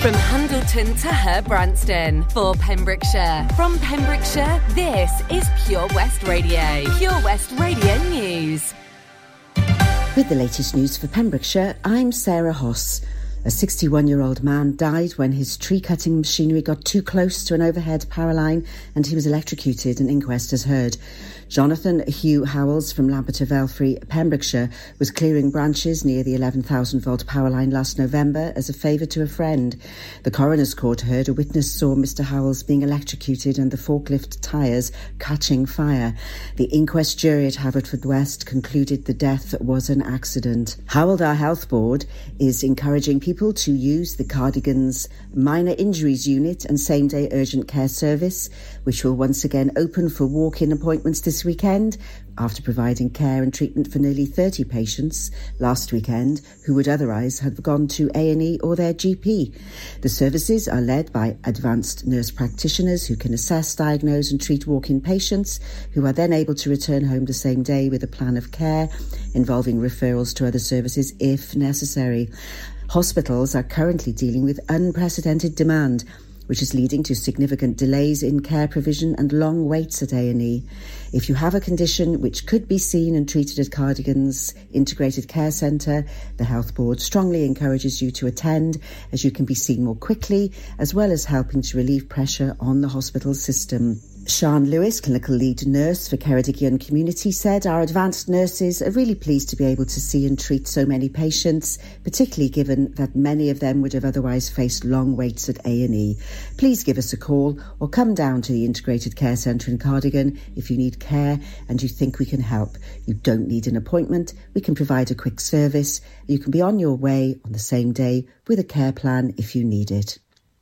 From Hundleton to Herbrandston for Pembrokeshire. From Pembrokeshire, this is Pure West Radio. Pure West Radio News. With the latest news for Pembrokeshire, I'm Sarah Hoss. A 61 year old man died when his tree cutting machinery got too close to an overhead power line and he was electrocuted, an inquest has heard. Jonathan Hugh Howells from Lampeter Velfrey, Pembrokeshire, was clearing branches near the 11,000 volt power line last November as a favour to a friend. The coroner's court heard a witness saw Mr Howells being electrocuted and the forklift tyres catching fire. The inquest jury at Haverfordwest concluded the death was an accident. Hywel Dda Health Board is encouraging people to use the Cardigans Minor Injuries Unit and Same Day Urgent Care Service, which will once again open for walk-in appointments this weekend after providing care and treatment for nearly 30 patients last weekend who would otherwise have gone to A&E or their GP. The services are led by advanced nurse practitioners who can assess, diagnose and treat walk-in patients who are then able to return home the same day with a plan of care involving referrals to other services if necessary. Hospitals are currently dealing with unprecedented demand which is leading to significant delays in care provision and long waits at A&E. If you have a condition which could be seen and treated at Cardigan's Integrated Care Centre, the Health Board strongly encourages you to attend as you can be seen more quickly as well as helping to relieve pressure on the hospital system. Sean Lewis, clinical lead nurse for Ceredigion Community, said our advanced nurses are really pleased to be able to see and treat so many patients, particularly given that many of them would have otherwise faced long waits at A&E. Please give us a call or come down to the Integrated Care Centre in Cardigan if you need care and you think we can help. You don't need an appointment. We can provide a quick service. You can be on your way on the same day with a care plan if you need it.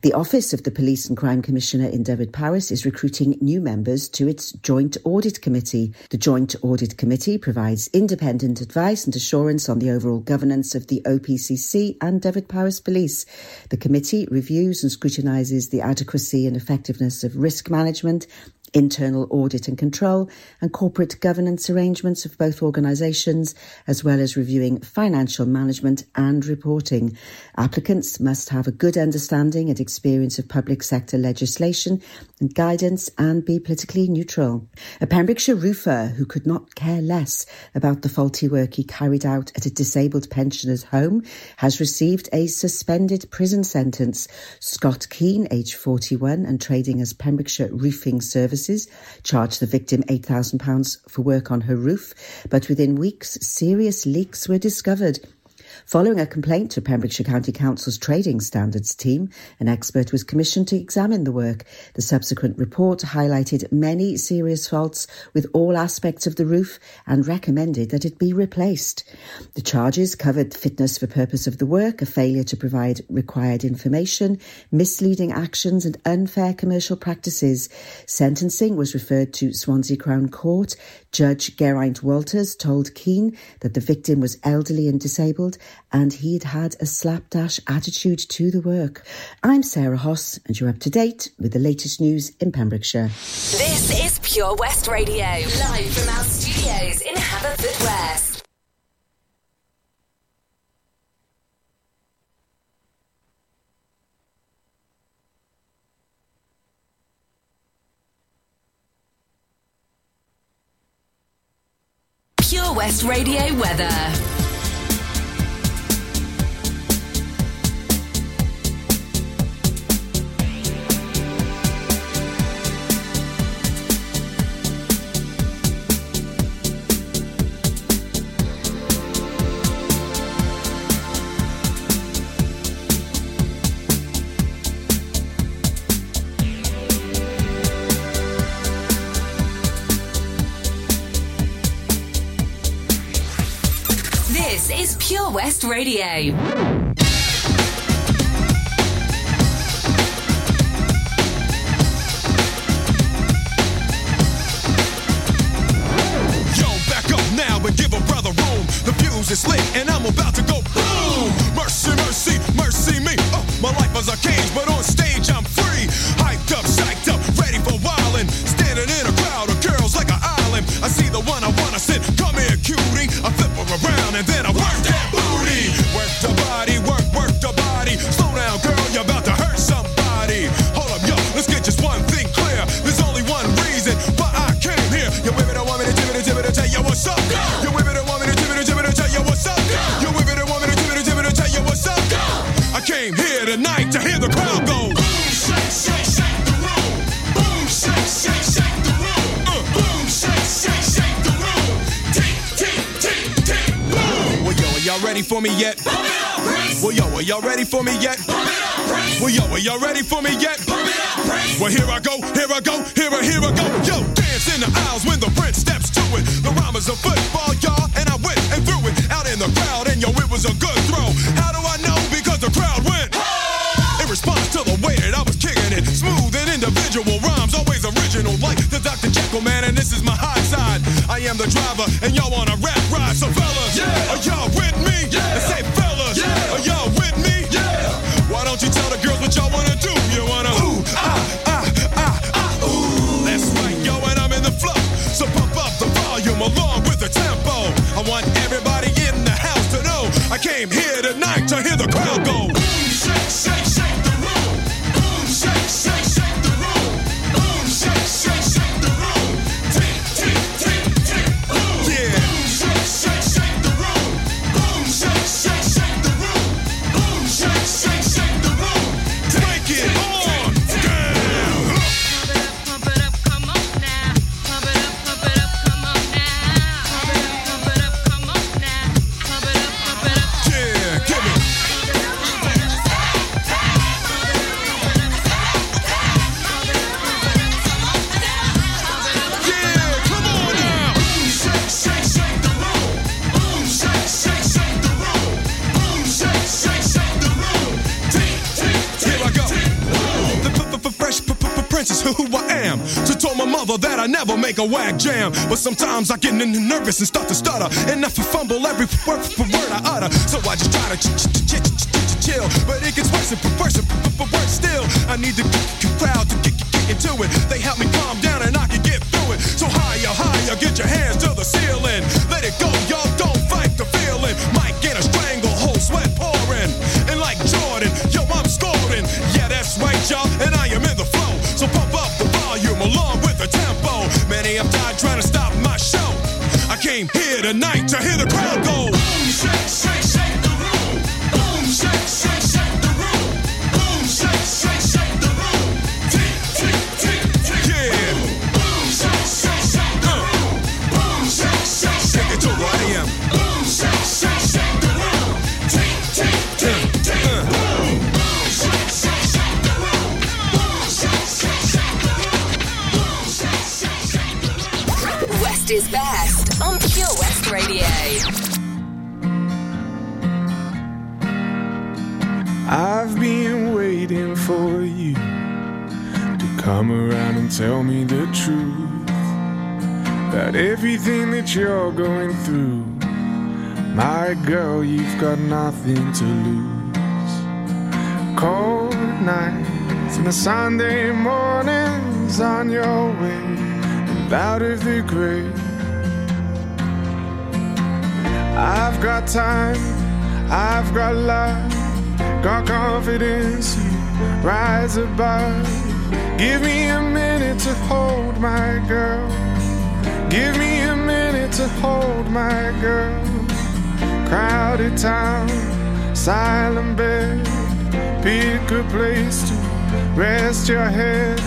The Office of the Police and Crime Commissioner in Dyfed-Powys is recruiting new members to its Joint Audit Committee. The Joint Audit Committee provides independent advice and assurance on the overall governance of the OPCC and Dyfed-Powys Police. The committee reviews and scrutinises the adequacy and effectiveness of risk management internal audit and control, and corporate governance arrangements of both organisations, as well as reviewing financial management and reporting. Applicants must have a good understanding and experience of public sector legislation and guidance and be politically neutral. A Pembrokeshire roofer who could not care less about the faulty work he carried out at a disabled pensioner's home has received a suspended prison sentence. Scott Keane, aged 41 and trading as Pembrokeshire Roofing Services, charged the victim £8,000 for work on her roof, but within weeks, serious leaks were discovered Following a complaint to Pembrokeshire County Council's Trading Standards team, an expert was commissioned to examine the work. The subsequent report highlighted many serious faults with all aspects of the roof and recommended that it be replaced. The charges covered fitness for purpose of the work, a failure to provide required information, misleading actions and unfair commercial practices. Sentencing was referred to Swansea Crown Court. Judge Geraint Walters told Keane that the victim was elderly and disabled and he'd had a slapdash attitude to the work. I'm Sarah Hoss, and you're up to date with the latest news in Pembrokeshire. This is Pure West Radio, live from our studios in Haverfordwest. Pure West Radio weather. Radio. and y'all want a whack jam. But sometimes I get nervous and start to stutter. And I fumble every word, word I utter. So I just try to chill. But it gets worse and worse and worse still. I need the crowd to get into it. They help me calm down and here tonight to hear the crowd go. Tell me the truth about everything that you're going through. My girl, you've got nothing to lose. Cold nights and the Sunday mornings on your way out of the grave. I've got time, I've got love, got confidence, rise above. Give me a minute minute to hold my girl. Give me a minute to hold my girl. Crowded town, silent bed. Pick a place to rest your head.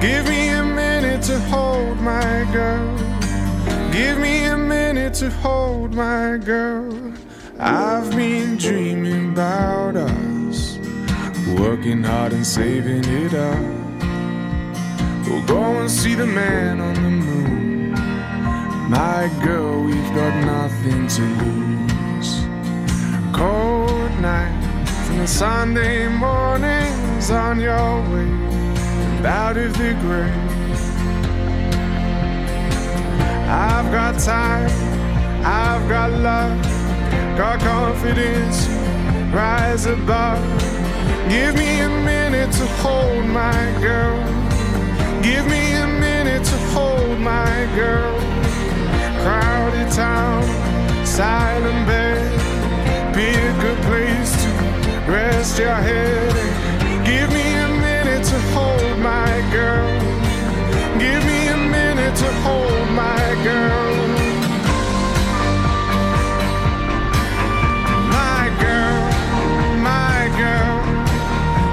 Give me a minute to hold my girl. Give me a minute to hold my girl. I've been dreaming about us, working hard and saving it up. We'll go and see the man on the moon. My girl, we've got nothing to lose. Cold nights and Sunday mornings on your way out of the grave. I've got time, I've got love, got confidence, rise above. Give me a minute to hold my girl. Give me a minute to hold my girl. Crowded town, silent bed. Be a good place to rest your head. Give me a minute to hold my girl. Give me a minute to hold my girl. My girl, my girl.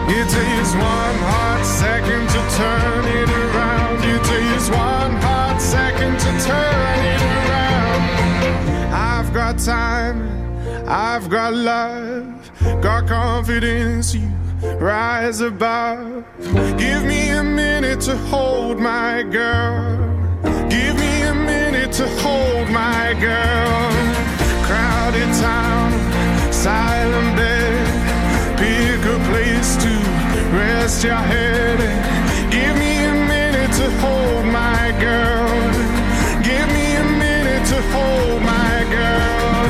It takes one heart second to turn it around. You use one hot second to turn it around. I've got time, I've got love, got confidence. You rise above. Give me a minute to hold my girl. Give me a minute to hold my girl. Crowded town, silent bed, pick a place to rest your head. and Give me a minute to hold my girl. Give me a minute to hold my girl.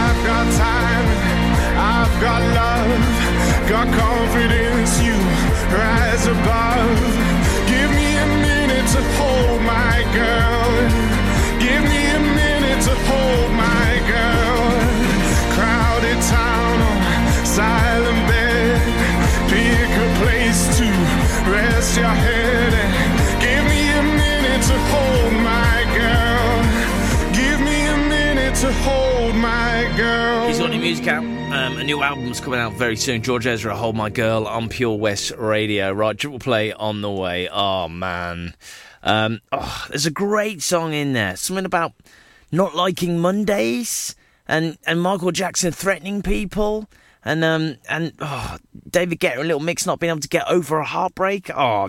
I've got time, I've got love, got confidence. You rise above. Give me a minute to hold my girl. Give me to hold my girl. He's got new music out. Um, a new album's coming out very soon. George Ezra, Hold My Girl on Pure West Radio. Right, triple play on the way. Oh, man. Um, oh, there's a great song in there. Something about not liking Mondays and, and Michael Jackson threatening people. And um and oh, David Guetta and Little Mix not being able to get over a heartbreak. Oh.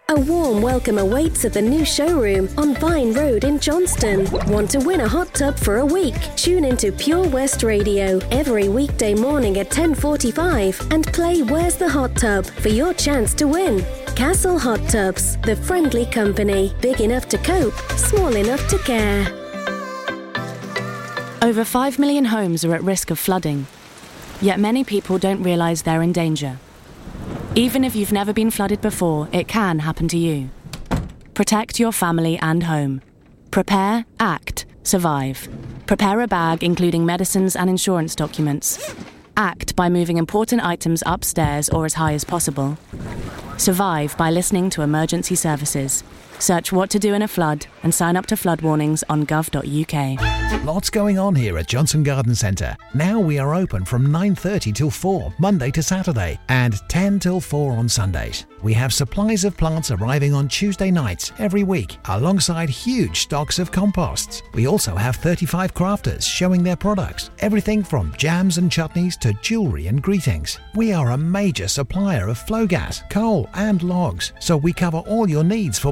A warm welcome awaits at the new showroom on Vine Road in Johnston. Want to win a hot tub for a week? Tune into Pure West Radio every weekday morning at 10:45 and play Where's the Hot Tub for your chance to win. Castle Hot Tubs, the friendly company, big enough to cope, small enough to care. Over 5 million homes are at risk of flooding, yet many people don't realise they're in danger. Even if you've never been flooded before, it can happen to you. Protect your family and home. Prepare, act, survive. Prepare a bag including medicines and insurance documents. Act by moving important items upstairs or as high as possible. Survive by listening to emergency services. Search what to do in a flood and sign up to flood warnings on gov.uk. Lots going on here at Johnston Garden Centre. Now we are open from 9:30 till 4 Monday to Saturday and 10 till 4 on Sundays. We have supplies of plants arriving on Tuesday nights every week alongside huge stocks of composts. We also have 35 crafters showing their products, everything from jams and chutneys to jewellery and greetings. We are a major supplier of Flogas, coal and logs, so we cover all your needs for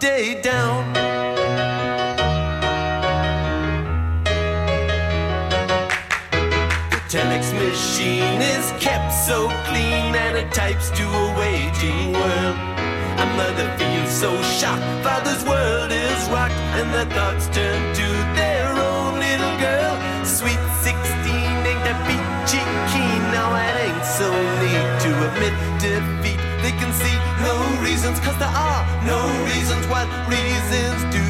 Day down. The telex machine is kept so clean and it types to a waging world. A mother feels so shocked, father's world is rocked, and their thoughts turn to their reasons, cause there are no reasons. What reasons do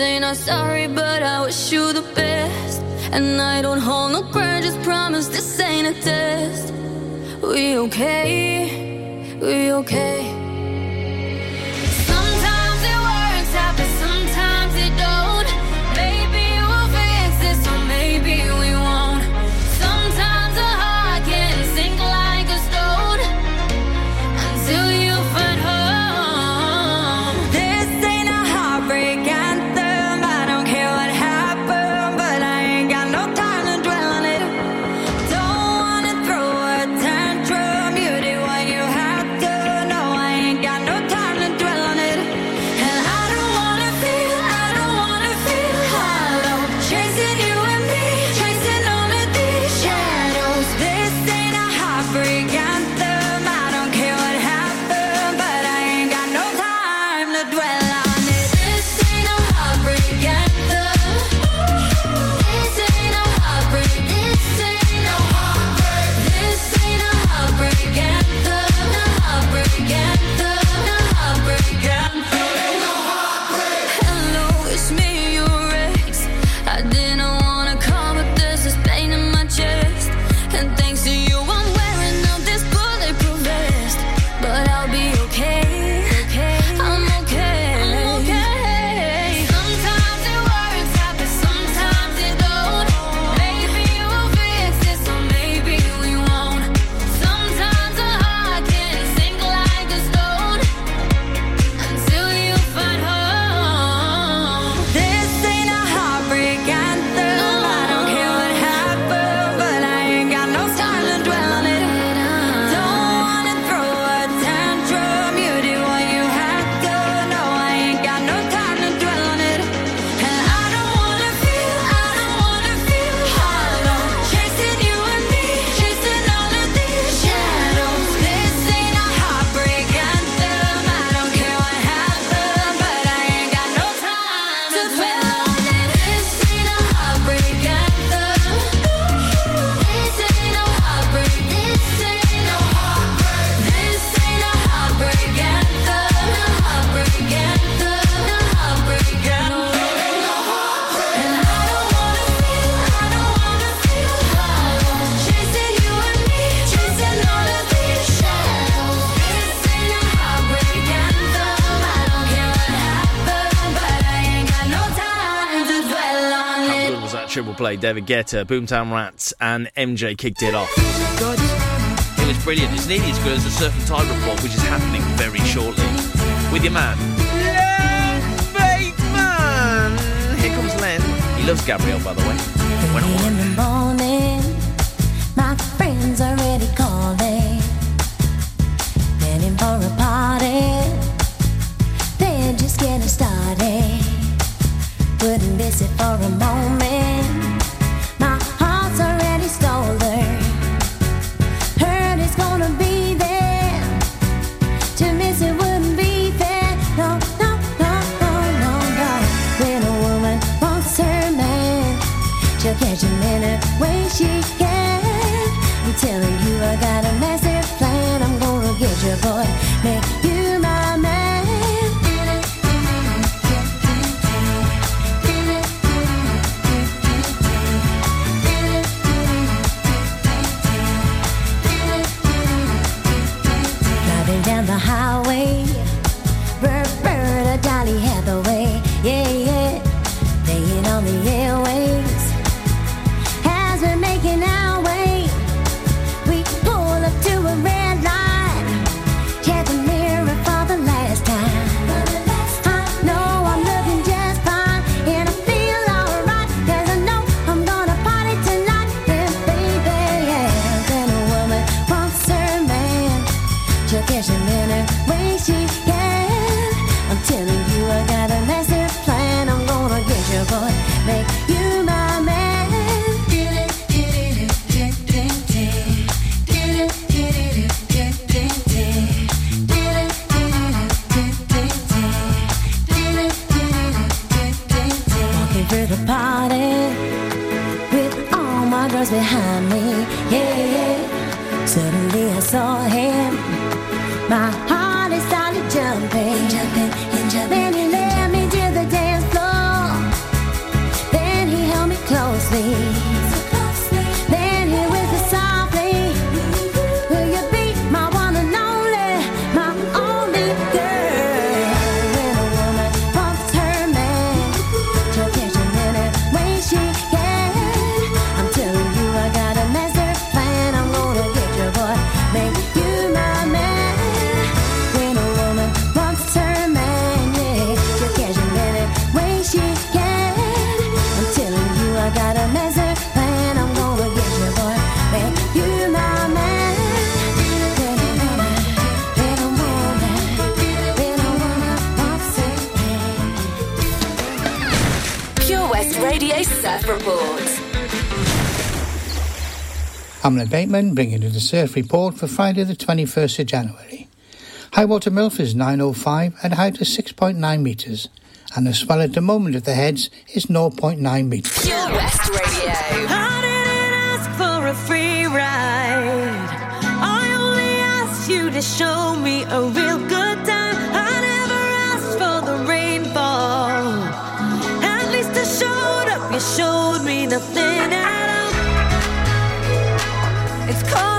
Called to say not sorry, but I wish you the best. And I don't hold no grudges, promise this ain't a test. We okay? We okay? Triple play. David Guetta, Boomtown Rats, and MJ kicked it off. It was brilliant. It's nearly as good as the Surf and Tide report, which is happening very shortly. With your man, Len Bateman. Here comes Len. He loves Gabrielle, by the way. When I in the morning, my friends are already calling, heading for a party. They're just getting started. Wouldn't miss it for a moment. Him in a way she can. I'm telling you, I got a massive I'm Len Bateman, bringing you the surf report for Friday the 21st of January. High water MILF is 905 and height is 6.9 metres, and the swell at the moment at the heads is 0.9 metres. Pure West Radio. I didn't ask for a free ride. I only asked you to show me a real good time. I never asked for the rainfall. At least I showed up. You showed me nothing It's coming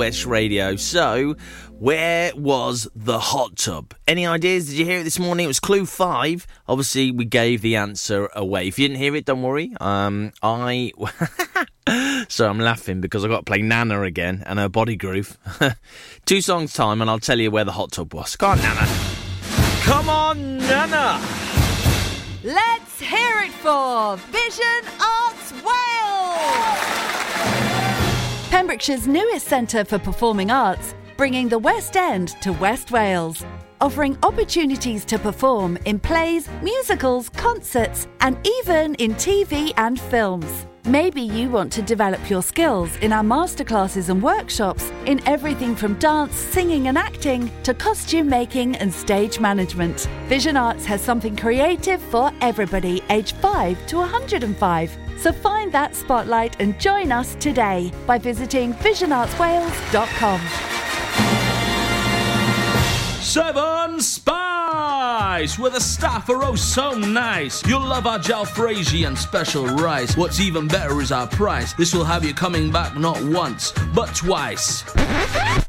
West Radio. So, where was the hot tub? Any ideas? Did you hear it this morning? It was clue five. Obviously, we gave the answer away. If you didn't hear it, don't worry. Um, I. so I'm laughing because I've got to play Nana again and her body groove. Two songs time, and I'll tell you where the hot tub was. Come on, Nana. Come on, Nana. Let's hear it for Vision Arts Wales. Pembrokeshire's newest centre for performing arts, bringing the West End to West Wales, offering opportunities to perform in plays, musicals, concerts, and even in TV and films. Maybe you want to develop your skills in our masterclasses and workshops in everything from dance, singing, and acting to costume making and stage management. Vision Arts has something creative for everybody, aged 5 to 105. So find that spotlight and join us today by visiting visionartswales.com. Seven Spice, where the staff are oh so nice. You'll love our jalfrezi and special rice. What's even better is our price. This will have you coming back not once, but twice.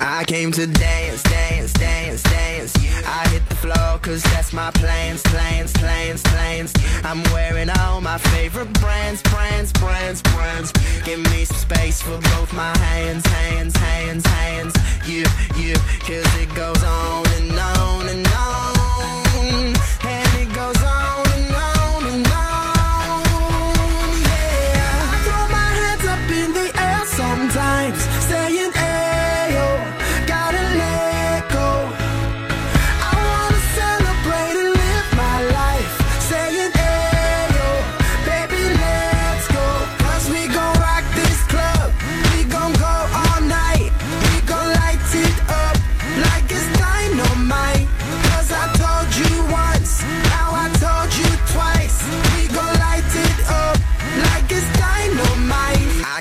I came to dance, dance, dance, dance. I hit the floor cause that's my plans, plans, plans, plans. I'm wearing all my favorite brands, brands, brands, brands. Give me some space for both my hands, hands, hands, hands. You, you, cause it goes on and on and on. And it goes on and on and on.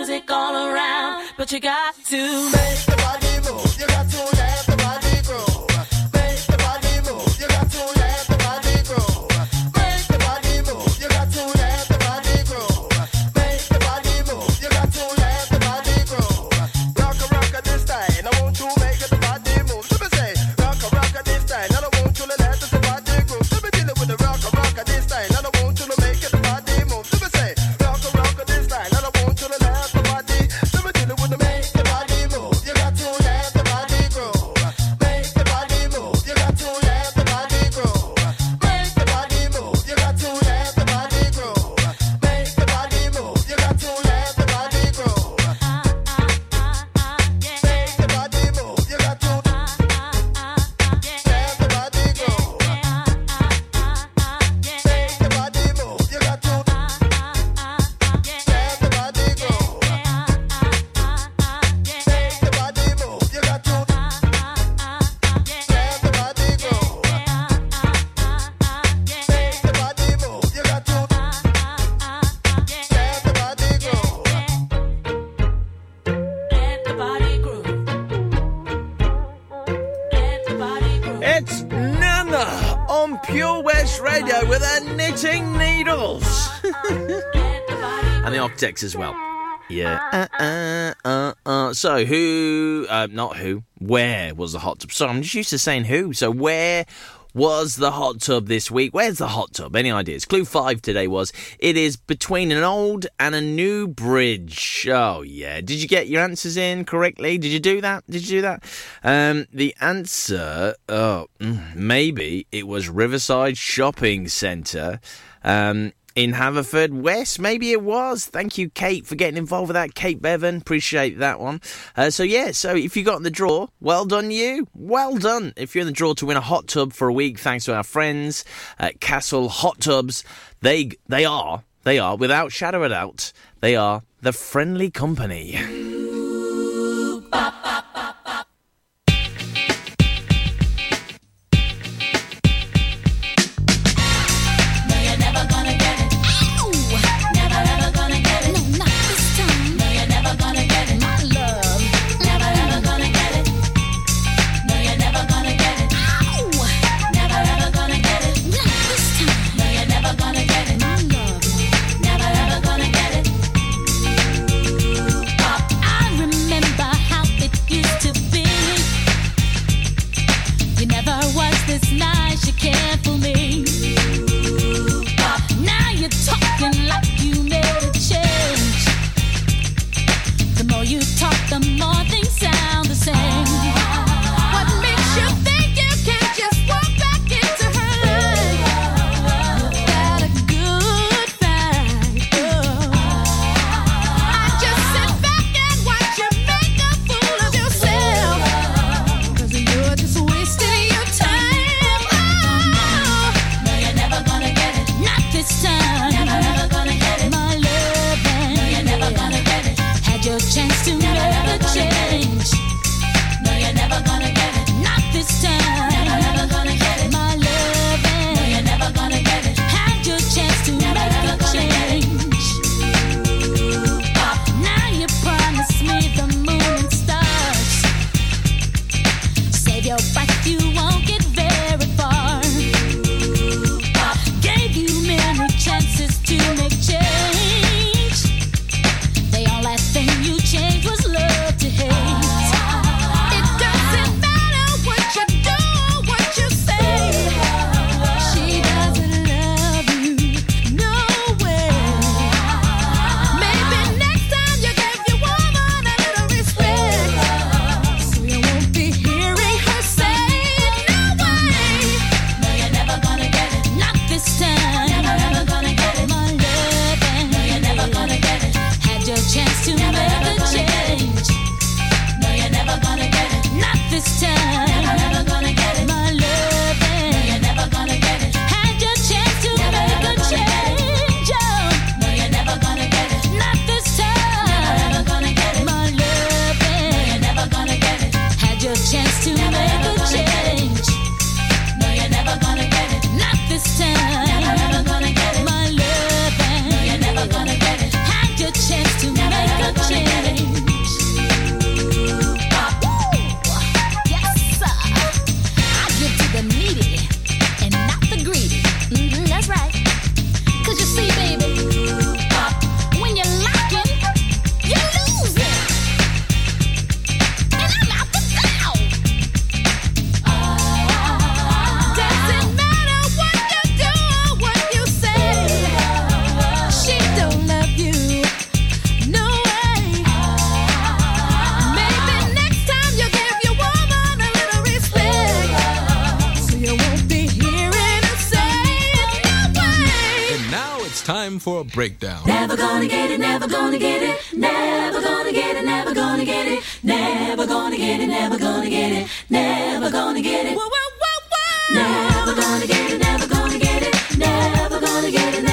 music all around, but you got to make as well. Yeah. Uh, uh, uh, uh. so who? Uh, not who. Where was the hot tub? Sorry, I'm just used to saying who. So where was the hot tub this week? Where's the hot tub? Any ideas? Clue five today was it is between an old and a new bridge. Oh yeah. Did you get your answers in correctly? Did you do that? Did you do that? Um, the answer. Oh, mm, maybe it was Riverside Shopping Centre. Um, in Haverfordwest. Maybe it was. Thank you, Kate, for getting involved with that. Kate Bevan, appreciate that one. Uh, so, yeah, so if you got in the draw, well done you. Well done. If you're in the draw to win a hot tub for a week, thanks to our friends at Castle Hot Tubs, they, they are, they are, without shadow of doubt, they are the friendly company. Ooh, It's time for a breakdown. Never gonna get it, never gonna get it, never gonna get it, never gonna get it, never gonna get it, never gonna get it, never gonna get it. Whoa, whoa, whoa, whoa. Never gonna get it, never gonna get it, never gonna get it.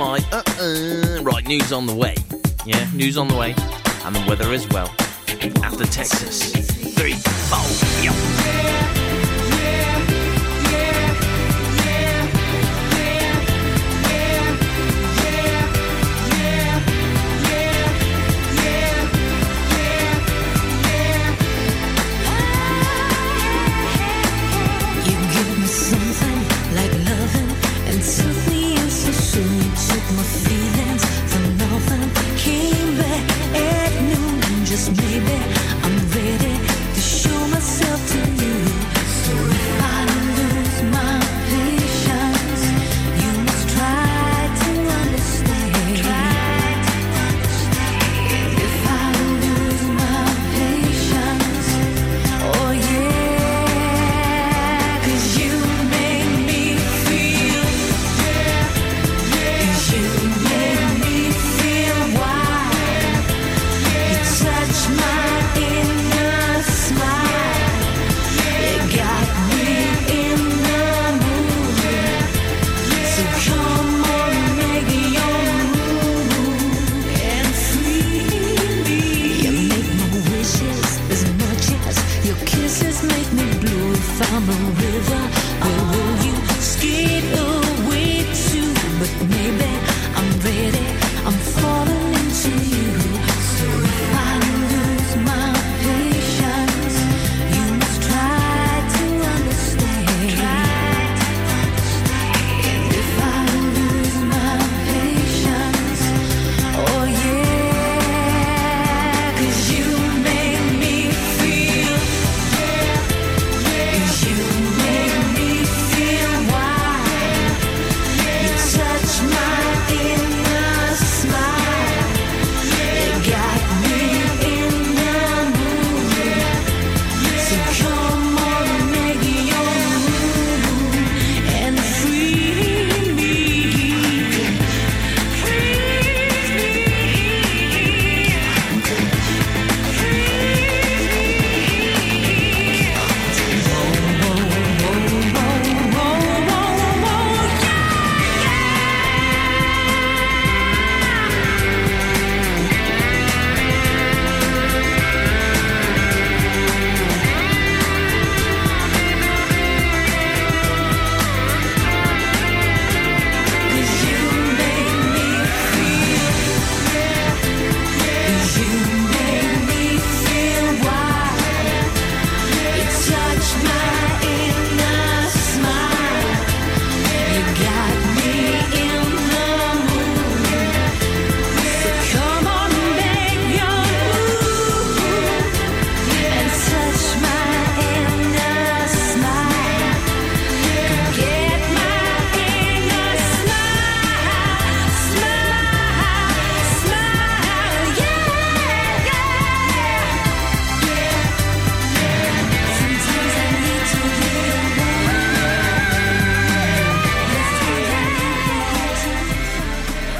my uh-uh. Right, news on the way. Yeah, news on the way. And the weather as well. After Texas. Three, four, yeah.